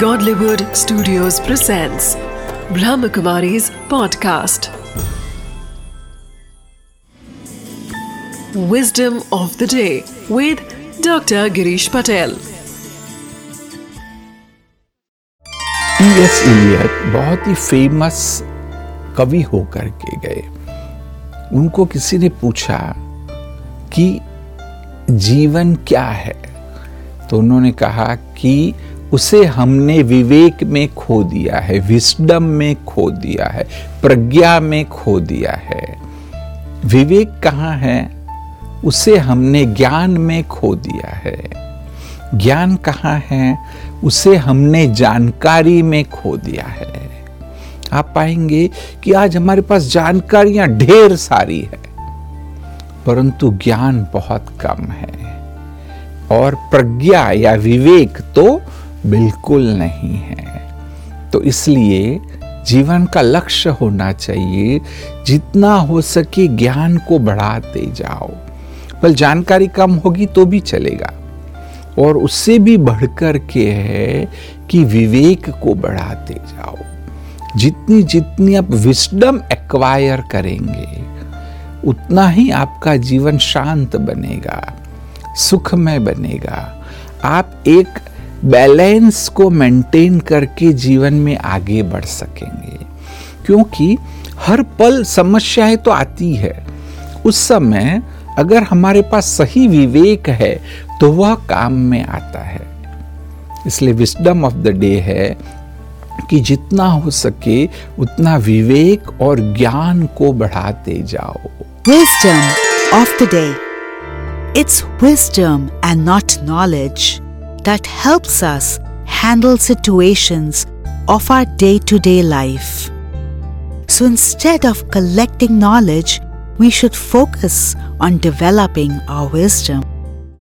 Godlywood Studios presents Brahmakumari's podcast. Wisdom of the day with Dr. Girish Patel. T S. Eliot बहुत ही famous कवि होकर के गए उनको किसी ने पूछा कि जीवन क्या है तो उन्होंने कहा कि उसे हमने विवेक में खो दिया है विस्डम में खो दिया है, प्रज्ञा में खो दिया है। विवेक कहाँ है? उसे हमने ज्ञान में खो दिया है। ज्ञान कहाँ है? उसे हमने जानकारी में खो दिया है। आप पाएँगे कि आज हमारे पास जानकारियाँ ढेर सारी है, परंतु ज्ञान बहुत कम है। और प्रज्ञा या विवेक तो बिल्कुल नहीं है। तो इसलिए जीवन का लक्ष्य होना चाहिए, जितना हो सके ज्ञान को बढ़ाते जाओ। बल जानकारी कम होगी तो भी चलेगा। और उससे भी बढ़कर के है कि विवेक को बढ़ाते जाओ। जितनी जितनी आप विस्डम एक्वायर करेंगे, उतना ही आपका जीवन शांत बनेगा, सुखमय बनेगा। आप एक बैलेंस को मेंटेन करके जीवन में आगे बढ़ सकेंगे। क्योंकि हर पल समस्याएँ तो आती है। उस समय अगर हमारे पास सही विवेक है तो वह काम में आता है। इसलिए विस्डम ऑफ़ द डे है कि जितना हो सके उतना विवेक और ज्ञान को बढ़ाते जाओ। Wisdom of the day. It's wisdom and not knowledge. That helps us handle situations of our day to day life. So instead of collecting knowledge, we should focus on developing our wisdom.